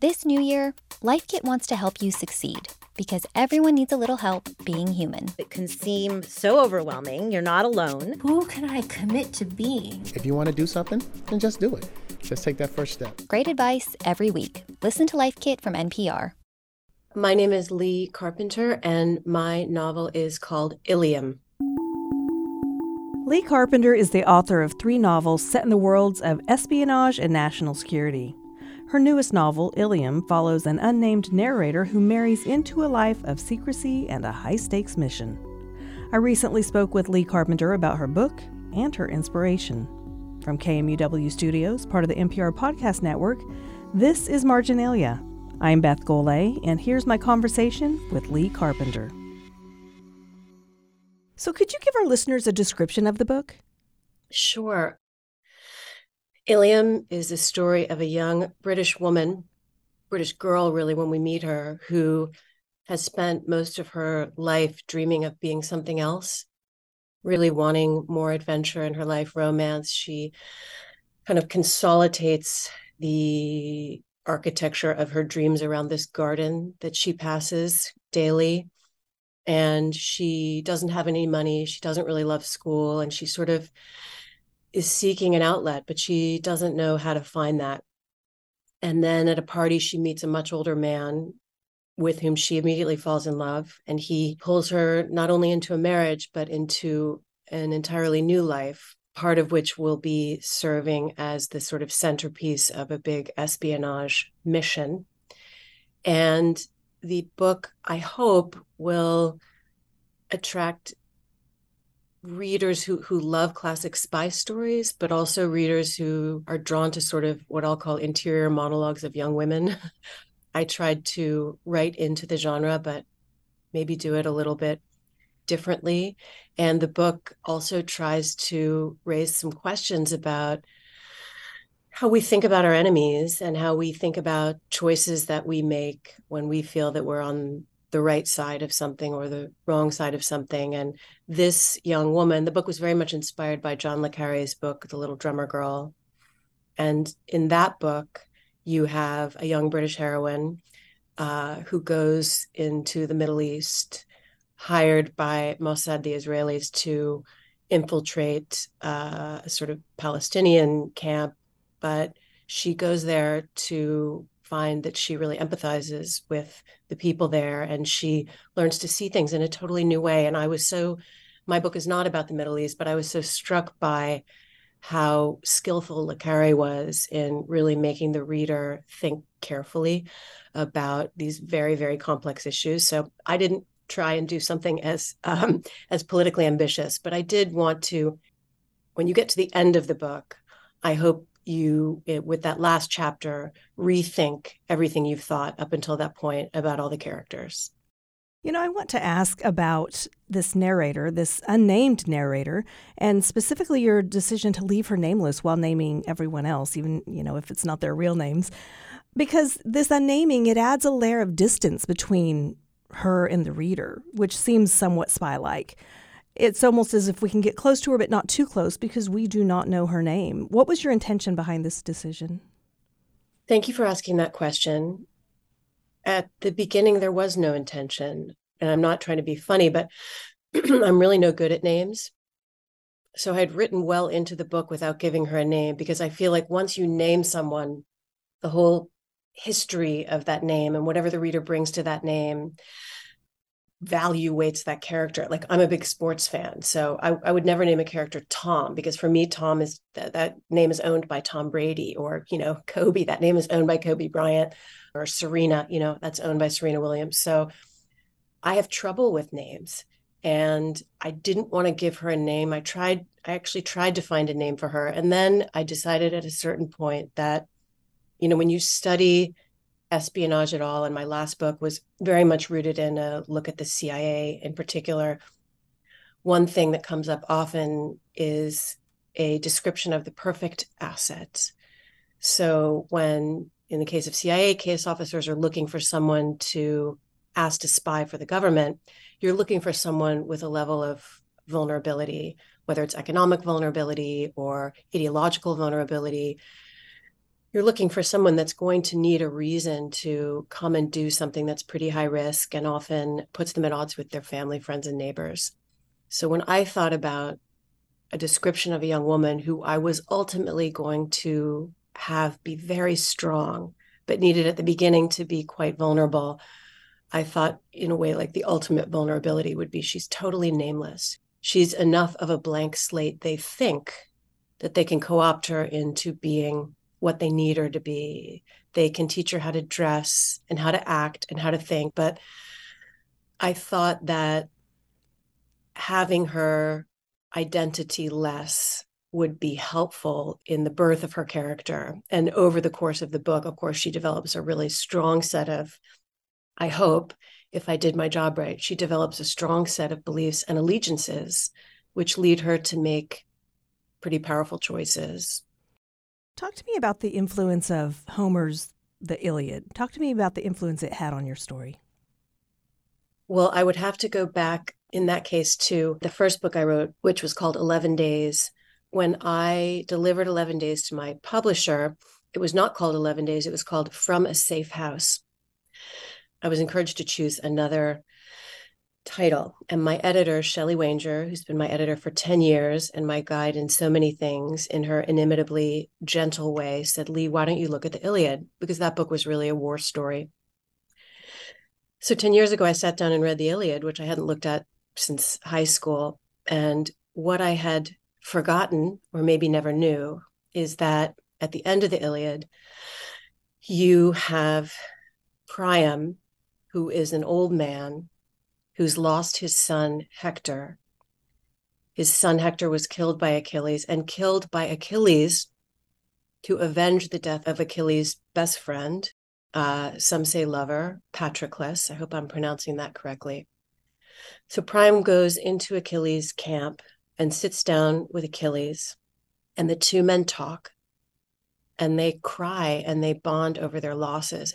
This new year, Life Kit wants to help you succeed because everyone needs a little help being human. It can seem so overwhelming. You're not alone. Who can I commit to being? If you want to do something, then just do it. Just take that first step. Great advice every week. Listen to Life Kit from NPR. My name is Lea Carpenter, and my novel is called Ilium. Lea Carpenter is the author of three novels set in the worlds of espionage and national security. Her newest novel, Ilium, follows an unnamed narrator who marries into a life of secrecy and a high stakes mission. I recently spoke with Lea Carpenter about her book and her inspiration. From KMUW Studios, part of the NPR Podcast Network, this is Marginalia. I'm Beth Golay, and here's my conversation with Lea Carpenter. So, could you give our listeners a description of the book? Sure. Ilium is the story of a young British woman, British girl, really, when we meet her, who has spent most of her life dreaming of being something else, really wanting more adventure in her life, romance. She kind of consolidates the architecture of her dreams around this garden that she passes daily. And she doesn't have any money. She doesn't really love school. And she sort of is seeking an outlet, but she doesn't know how to find that. And then at a party, she meets a much older man with whom she immediately falls in love. And he pulls her not only into a marriage, but into an entirely new life, part of which will be serving as the sort of centerpiece of a big espionage mission. And the book, I hope, will attract readers who who love classic spy stories, but also readers who are drawn to sort of what I'll call interior monologues of young women. I tried to write into the genre, but maybe do it a little bit differently. And the book also tries to raise some questions about how we think about our enemies and how we think about choices that we make when we feel that we're on the right side of something or the wrong side of something. And this young woman, the book was very much inspired by John le Carre's book, The Little Drummer Girl. And in that book, you have a young British heroine uh, who goes into the Middle East, hired by Mossad, the Israelis, to infiltrate uh, a sort of Palestinian camp. But she goes there to find that she really empathizes with the people there and she learns to see things in a totally new way. And I was so, my book is not about the Middle East, but I was so struck by how skillful Carre was in really making the reader think carefully about these very, very complex issues. So I didn't try and do something as um, as politically ambitious, but I did want to. When you get to the end of the book, I hope you it, with that last chapter rethink everything you've thought up until that point about all the characters you know, I want to ask about this narrator, this unnamed narrator, and specifically your decision to leave her nameless while naming everyone else, even, you know, if it's not their real names. Because this unnaming, it adds a layer of distance between her and the reader, which seems somewhat spy like it's almost as if we can get close to her, but not too close because we do not know her name. What was your intention behind this decision? Thank you for asking that question. At the beginning, there was no intention. And I'm not trying to be funny, but I'm really no good at names. So I had written well into the book without giving her a name because I feel like once you name someone, the whole history of that name and whatever the reader brings to that name value weights that character. Like I'm a big sports fan, so I, I would never name a character Tom because for me, Tom is that, that name is owned by Tom Brady, or you know Kobe. That name is owned by Kobe Bryant, or Serena. You know that's owned by Serena Williams. So I have trouble with names, and I didn't want to give her a name. I tried. I actually tried to find a name for her, and then I decided at a certain point that, you know, when you study espionage at all. And my last book was very much rooted in a look at the CIA in particular. One thing that comes up often is a description of the perfect asset. So, when in the case of CIA, case officers are looking for someone to ask to spy for the government, you're looking for someone with a level of vulnerability, whether it's economic vulnerability or ideological vulnerability you're looking for someone that's going to need a reason to come and do something that's pretty high risk and often puts them at odds with their family, friends, and neighbors. So when I thought about a description of a young woman who I was ultimately going to have be very strong, but needed at the beginning to be quite vulnerable, I thought, in a way, like the ultimate vulnerability would be she's totally nameless. She's enough of a blank slate, they think, that they can co opt her into being what they need her to be. They can teach her how to dress and how to act and how to think. But I thought that having her identity less would be helpful in the birth of her character. And over the course of the book, of course, she develops a really strong set of, I hope, if I did my job right, she develops a strong set of beliefs and allegiances, which lead her to make pretty powerful choices. Talk to me about the influence of Homer's The Iliad. Talk to me about the influence it had on your story. Well, I would have to go back in that case to the first book I wrote, which was called 11 Days. When I delivered 11 Days to my publisher, it was not called 11 Days, it was called From a Safe House. I was encouraged to choose another title. And my editor, Shelley Wanger, who's been my editor for 10 years and my guide in so many things, in her inimitably gentle way, said, Lea, why don't you look at the Iliad? Because that book was really a war story. So 10 years ago, I sat down and read the Iliad, which I hadn't looked at since high school. And what I had forgotten, or maybe never knew, is that at the end of the Iliad, you have Priam, who is an old man who's lost his son Hector. His son Hector was killed by Achilles and killed by Achilles to avenge the death of Achilles' best friend, uh, some say lover, Patroclus. I hope I'm pronouncing that correctly. So Priam goes into Achilles' camp and sits down with Achilles, and the two men talk and they cry and they bond over their losses.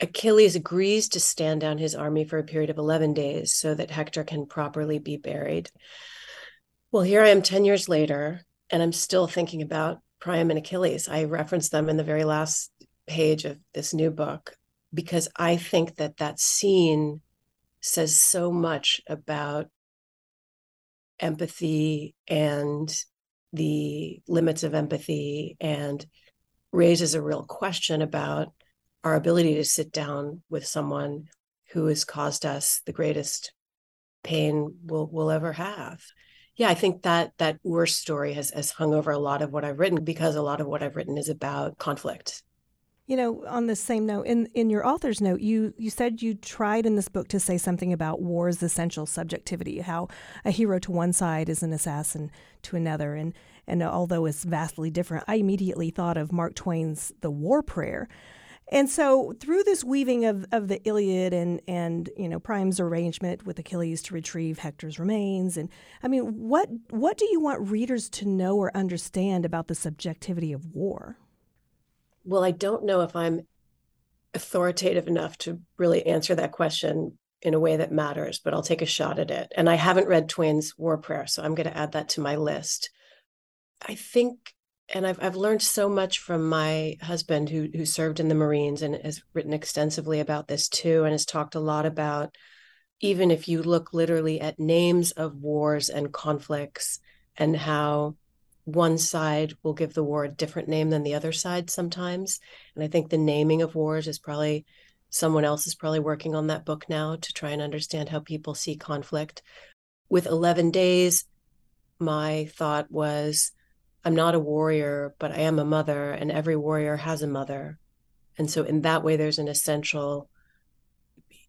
Achilles agrees to stand down his army for a period of 11 days so that Hector can properly be buried. Well, here I am 10 years later, and I'm still thinking about Priam and Achilles. I reference them in the very last page of this new book because I think that that scene says so much about empathy and the limits of empathy and raises a real question about our ability to sit down with someone who has caused us the greatest pain we'll, we'll ever have. Yeah, I think that that worst story has, has hung over a lot of what I've written because a lot of what I've written is about conflict. You know, on the same note, in, in your author's note, you, you said you tried in this book to say something about war's essential subjectivity, how a hero to one side is an assassin to another. And, and although it's vastly different, I immediately thought of Mark Twain's The War Prayer. And so through this weaving of, of the Iliad and and you know Priam's arrangement with Achilles to retrieve Hector's remains and I mean what what do you want readers to know or understand about the subjectivity of war? Well, I don't know if I'm authoritative enough to really answer that question in a way that matters, but I'll take a shot at it. And I haven't read Twain's War Prayer, so I'm going to add that to my list. I think and I've I've learned so much from my husband who who served in the Marines and has written extensively about this too and has talked a lot about even if you look literally at names of wars and conflicts and how one side will give the war a different name than the other side sometimes and I think the naming of wars is probably someone else is probably working on that book now to try and understand how people see conflict. With 11 days my thought was I'm not a warrior, but I am a mother, and every warrior has a mother. And so, in that way, there's an essential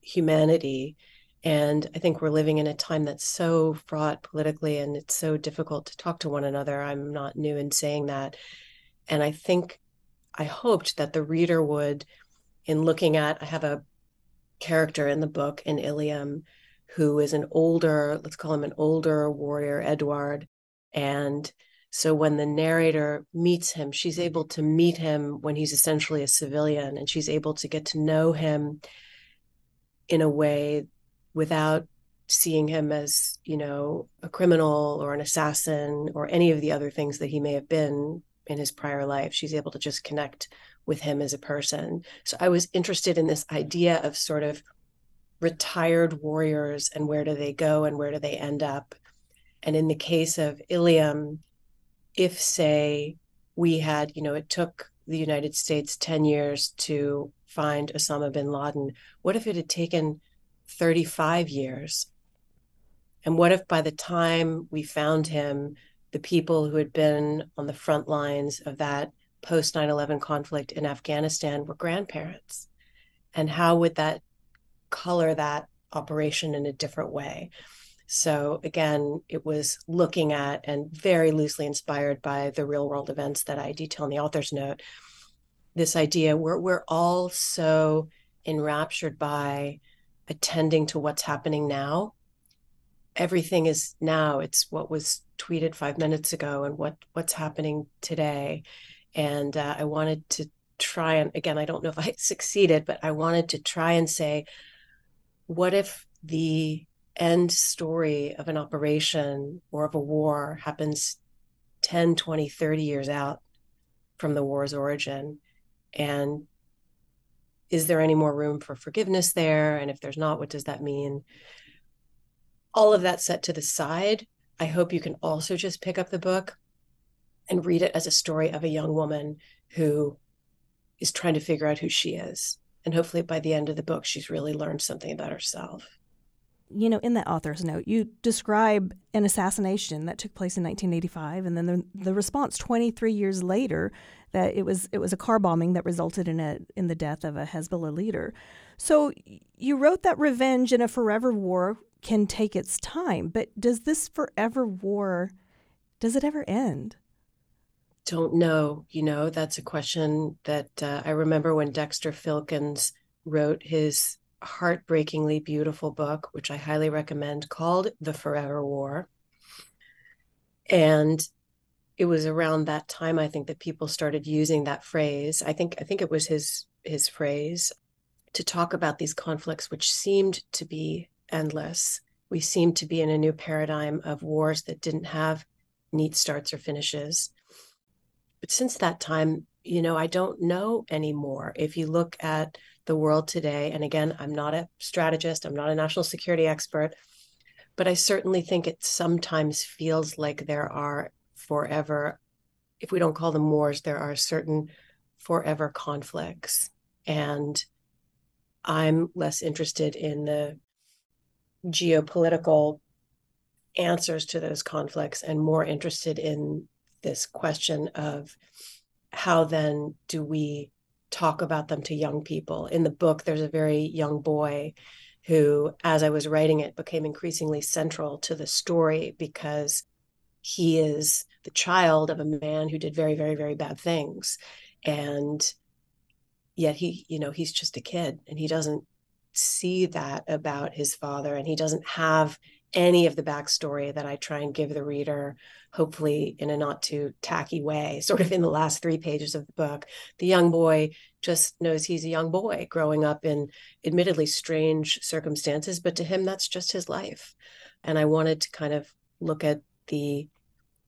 humanity. And I think we're living in a time that's so fraught politically and it's so difficult to talk to one another. I'm not new in saying that. And I think I hoped that the reader would, in looking at, I have a character in the book in Ilium who is an older, let's call him an older warrior, Edward. And so when the narrator meets him, she's mm-hmm. able to meet him when he's essentially a civilian and she's able to get to know him in a way without seeing him as, you know, a criminal or an assassin or any of the other things that he may have been in his prior life. She's able to just connect with him as a person. So I was interested in this idea of sort of retired warriors and where do they go and where do they end up. And in the case of Ilium, if say we had, you know, it took the United States 10 years to find Osama bin Laden, what if it had taken 35 years? And what if by the time we found him, the people who had been on the front lines of that post 9 11 conflict in Afghanistan were grandparents? And how would that color that operation in a different way? So, again, it was looking at and very loosely inspired by the real world events that I detail in the author's note. This idea we're, we're all so enraptured by attending to what's happening now everything is now it's what was tweeted five minutes ago and what what's happening today and uh, i wanted to try and again i don't know if i succeeded but i wanted to try and say what if the end story of an operation or of a war happens 10 20 30 years out from the war's origin and is there any more room for forgiveness there and if there's not what does that mean all of that set to the side, I hope you can also just pick up the book and read it as a story of a young woman who is trying to figure out who she is. And hopefully by the end of the book, she's really learned something about herself. You know, in that author's note, you describe an assassination that took place in 1985, and then the, the response 23 years later that it was it was a car bombing that resulted in a in the death of a Hezbollah leader. So you wrote that revenge in a forever war can take its time. But does this forever war, does it ever end? Don't know. You know, that's a question that uh, I remember when Dexter Filkins wrote his heartbreakingly beautiful book, which I highly recommend, called The Forever War. And it was around that time, I think, that people started using that phrase. I think I think it was his his phrase to talk about these conflicts, which seemed to be endless. We seem to be in a new paradigm of wars that didn't have neat starts or finishes. But since that time, you know, I don't know anymore. If you look at the world today, and again, I'm not a strategist, I'm not a national security expert, but I certainly think it sometimes feels like there are forever, if we don't call them wars, there are certain forever conflicts. And I'm less interested in the geopolitical answers to those conflicts and more interested in this question of how then do we talk about them to young people. In the book, there's a very young boy who, as I was writing it, became increasingly central to the story because he is the child of a man who did very, very, very bad things. And yet he, you know, he's just a kid and he doesn't see that about his father, and he doesn't have any of the backstory that I try and give the reader, hopefully in a not too tacky way, sort of in the last three pages of the book. The young boy just knows he's a young boy growing up in admittedly strange circumstances, but to him, that's just his life. And I wanted to kind of look at the,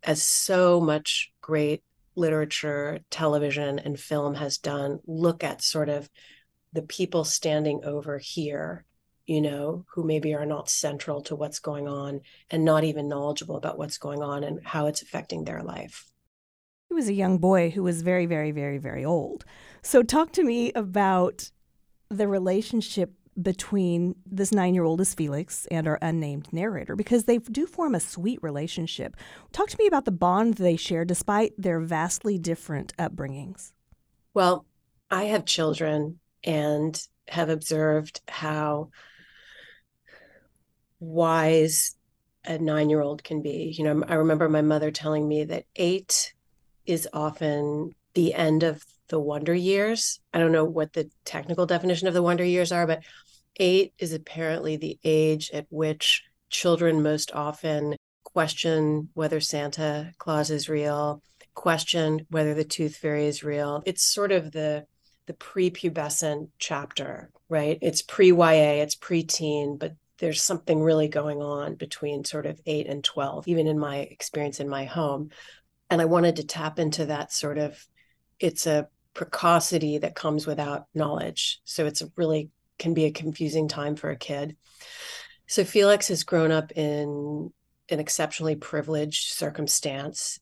as so much great literature, television, and film has done, look at sort of the people standing over here you know who maybe are not central to what's going on and not even knowledgeable about what's going on and how it's affecting their life he was a young boy who was very very very very old so talk to me about the relationship between this nine year old as Felix and our unnamed narrator because they do form a sweet relationship. Talk to me about the bond they share despite their vastly different upbringings. Well, I have children and have observed how wise a nine year old can be. You know, I remember my mother telling me that eight is often the end of the wonder years. I don't know what the technical definition of the wonder years are, but eight is apparently the age at which children most often question whether Santa Claus is real, question whether the tooth fairy is real. It's sort of the the prepubescent chapter, right? It's pre YA, it's pre-teen, but there's something really going on between sort of 8 and 12 even in my experience in my home and i wanted to tap into that sort of it's a precocity that comes without knowledge. So it's really can be a confusing time for a kid. So Felix has grown up in an exceptionally privileged circumstance,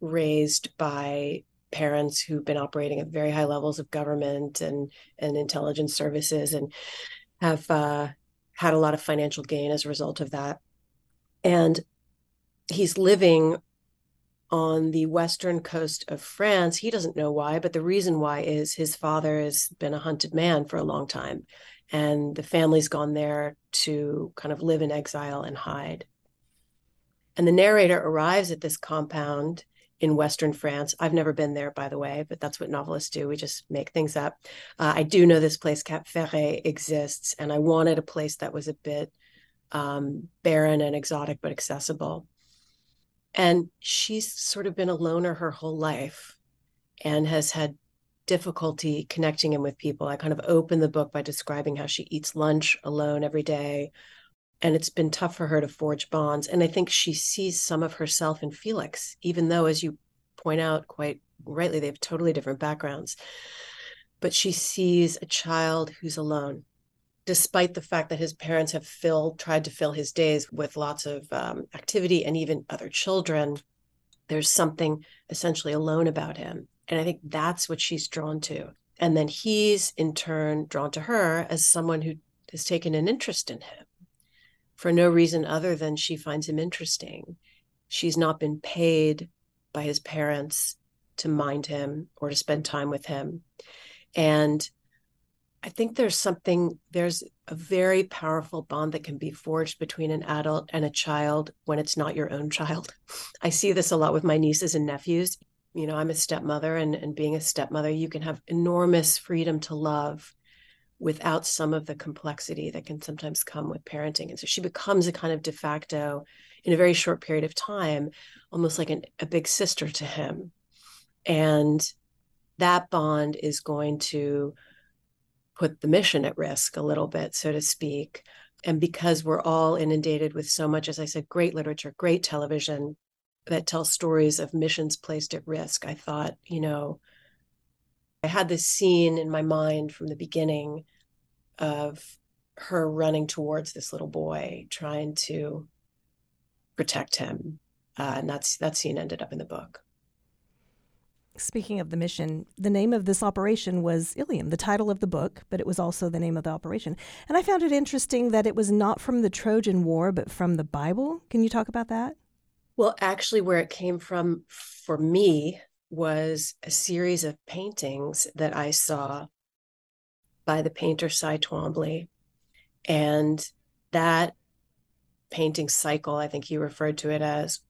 raised by parents who've been operating at very high levels of government and and intelligence services and have uh, had a lot of financial gain as a result of that. And he's living on the western coast of France. He doesn't know why, but the reason why is his father has been a hunted man for a long time. And the family's gone there to kind of live in exile and hide. And the narrator arrives at this compound in Western France. I've never been there, by the way, but that's what novelists do. We just make things up. Uh, I do know this place, Cap Ferret, exists, and I wanted a place that was a bit um, barren and exotic, but accessible. And she's sort of been a loner her whole life and has had difficulty connecting in with people. I kind of open the book by describing how she eats lunch alone every day. And it's been tough for her to forge bonds. And I think she sees some of herself in Felix, even though, as you point out quite rightly, they have totally different backgrounds. But she sees a child who's alone despite the fact that his parents have filled tried to fill his days with lots of um, activity and even other children there's something essentially alone about him and i think that's what she's drawn to and then he's in turn drawn to her as someone who has taken an interest in him for no reason other than she finds him interesting she's not been paid by his parents to mind him or to spend time with him and I think there's something, there's a very powerful bond that can be forged between an adult and a child when it's not your own child. I see this a lot with my nieces and nephews. You know, I'm a stepmother, and, and being a stepmother, you can have enormous freedom to love without some of the complexity that can sometimes come with parenting. And so she becomes a kind of de facto, in a very short period of time, almost like an, a big sister to him. And that bond is going to put the mission at risk a little bit, so to speak. And because we're all inundated with so much, as I said, great literature, great television that tells stories of missions placed at risk, I thought, you know, I had this scene in my mind from the beginning of her running towards this little boy, trying to protect him. Uh, and that's that scene ended up in the book. Speaking of the mission, the name of this operation was Ilium, the title of the book, but it was also the name of the operation. And I found it interesting that it was not from the Trojan War, but from the Bible. Can you talk about that? Well, actually, where it came from for me was a series of paintings that I saw by the painter Cy Twombly. And that painting cycle, I think he referred to it as,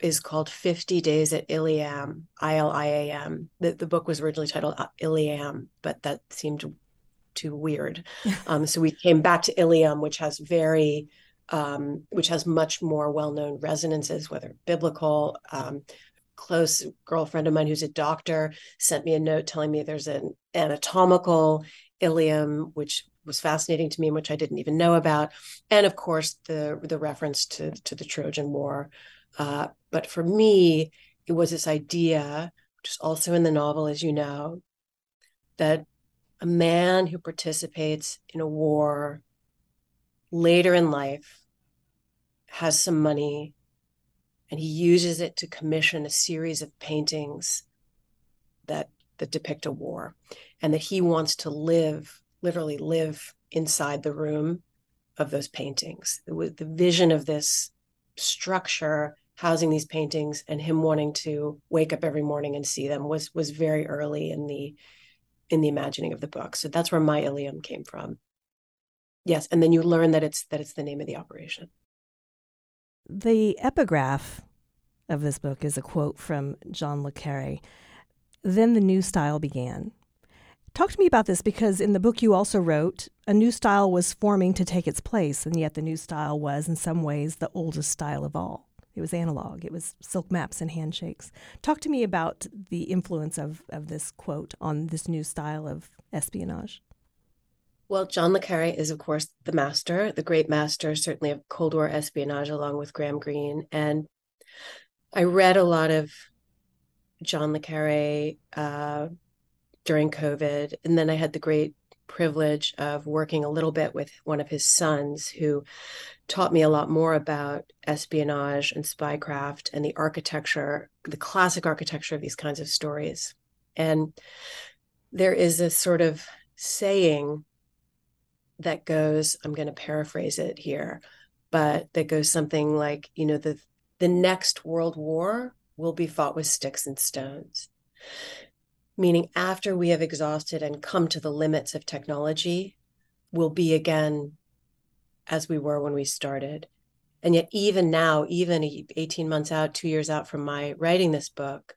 is called 50 Days at Iliam, I L I A M. The, the book was originally titled uh, Iliam, but that seemed too weird. Um, so we came back to Ilium, which has very, um, which has much more well known resonances, whether biblical. Um, close girlfriend of mine who's a doctor sent me a note telling me there's an anatomical Ilium, which was fascinating to me and which I didn't even know about. And of course, the the reference to to the Trojan War. Uh, but for me, it was this idea, which is also in the novel, as you know, that a man who participates in a war later in life has some money and he uses it to commission a series of paintings that that depict a war and that he wants to live literally live inside the room of those paintings the, the vision of this structure housing these paintings and him wanting to wake up every morning and see them was was very early in the in the imagining of the book. So that's where my Ilium came from. Yes, and then you learn that it's that it's the name of the operation. The epigraph of this book is a quote from John le Carre. Then the new style began. Talk to me about this because in the book you also wrote a new style was forming to take its place, and yet the new style was, in some ways, the oldest style of all. It was analog. It was silk maps and handshakes. Talk to me about the influence of, of this quote on this new style of espionage. Well, John le Carre is, of course, the master, the great master, certainly of Cold War espionage, along with Graham Greene. And I read a lot of John le Carre uh, during COVID. And then I had the great privilege of working a little bit with one of his sons who taught me a lot more about espionage and spycraft and the architecture, the classic architecture of these kinds of stories. And there is a sort of saying that goes, I'm going to paraphrase it here, but that goes something like, you know, the the next world war will be fought with sticks and stones. Meaning after we have exhausted and come to the limits of technology, we'll be again as we were when we started. And yet, even now, even 18 months out, two years out from my writing this book,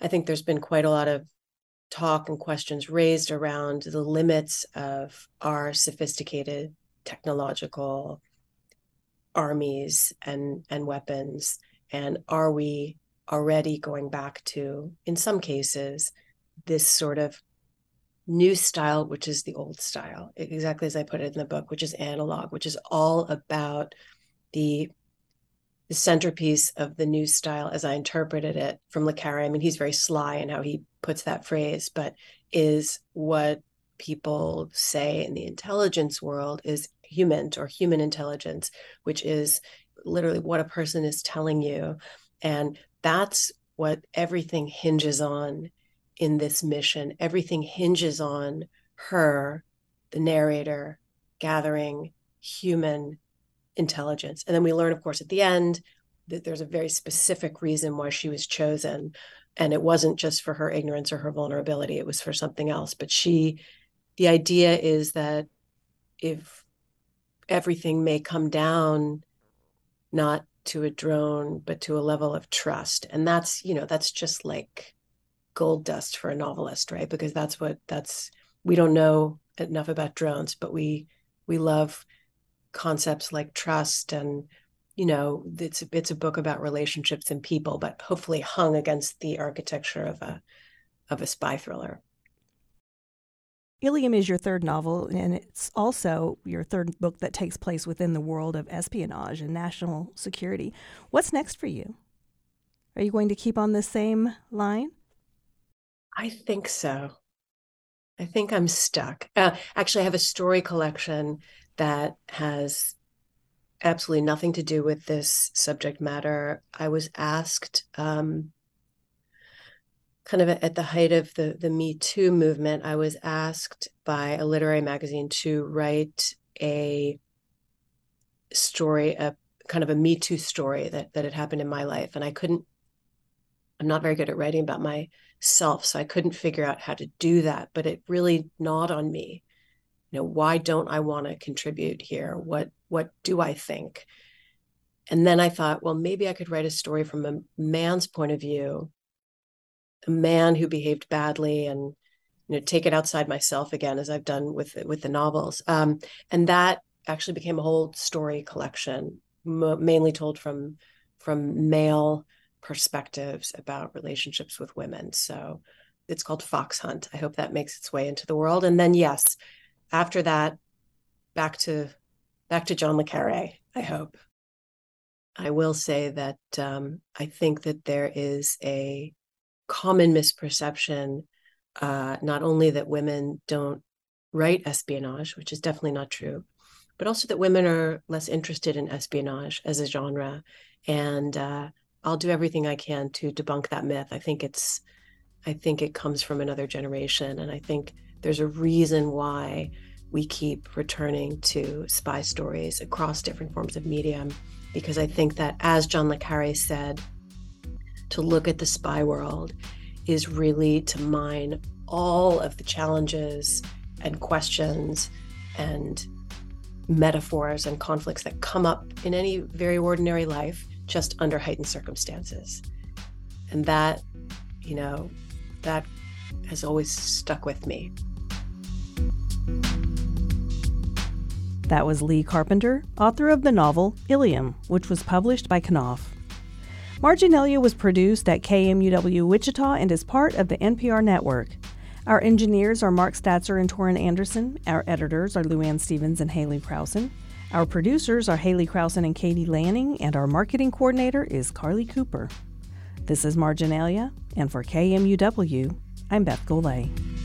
I think there's been quite a lot of talk and questions raised around the limits of our sophisticated technological armies and, and weapons. And are we already going back to, in some cases, this sort of new style, which is the old style, exactly as I put it in the book, which is analog, which is all about the the centerpiece of the new style, as I interpreted it from Le Carre. I mean, he's very sly in how he puts that phrase, but is what people say in the intelligence world is HUMINT or human intelligence, which is literally what a person is telling you. And that's what everything hinges on in this mission. Everything hinges on her, the narrator, gathering human intelligence. And then we learn, of course, at the end that there's a very specific reason why she was chosen. And it wasn't just for her ignorance or her vulnerability, it was for something else. But she, the idea is that if everything may come down, not to a drone, but to a level of trust. And that's, you know, that's just like gold dust for a novelist, right? Because that's what that's we don't know enough about drones, but we we love concepts like trust and you know it's it's a book about relationships and people but hopefully hung against the architecture of a of a spy thriller Ilium is your third novel, and it's also your third book that takes place within the world of espionage and national security. What's next for you? Are you going to keep on the same line? I think so. I think I'm stuck. Uh, actually, I have a story collection that has absolutely nothing to do with this subject matter. I was asked, um, kind of at the height of the the Me Too movement, I was asked by a literary magazine to write a story, a kind of a Me Too story that that had happened in my life, and I couldn't. I'm not very good at writing about myself, so I couldn't figure out how to do that. But it really gnawed on me you know why don't i want to contribute here what what do i think and then i thought well maybe i could write a story from a man's point of view a man who behaved badly and you know take it outside myself again as i've done with with the novels. Um, and that actually became a whole story collection m- mainly told from from male perspectives about relationships with women. So it's called fox hunt. I hope that makes its way into the world. And then yes after that, back to back to John le Carre, I hope. I will say that um, I think that there is a common misperception, uh, not only that women don't write espionage, which is definitely not true, but also that women are less interested in espionage as a genre. And uh, I'll do everything I can to debunk that myth. I think it's, I think it comes from another generation, and I think there's a reason why we keep returning to spy stories across different forms of medium because I think that, as John le Carre said, to look at the spy world is really to mine all of the challenges and questions and metaphors and conflicts that come up in any very ordinary life just under heightened circumstances. And that, you know, that has always stuck with me. That was Lea Carpenter, author of the novel Ilium, which was published by Knopf. Marginalia was produced at KMUW Wichita and is part of the NPR network. Our engineers are Mark Statzer and Torin Anderson. Our editors are Luann Stevens and Haley Krausen. Our producers are Haley Krausen and Katie Lanning, and our marketing coordinator is Carly Cooper. This is Marginalia, and for KMUW, I'm Beth Golay.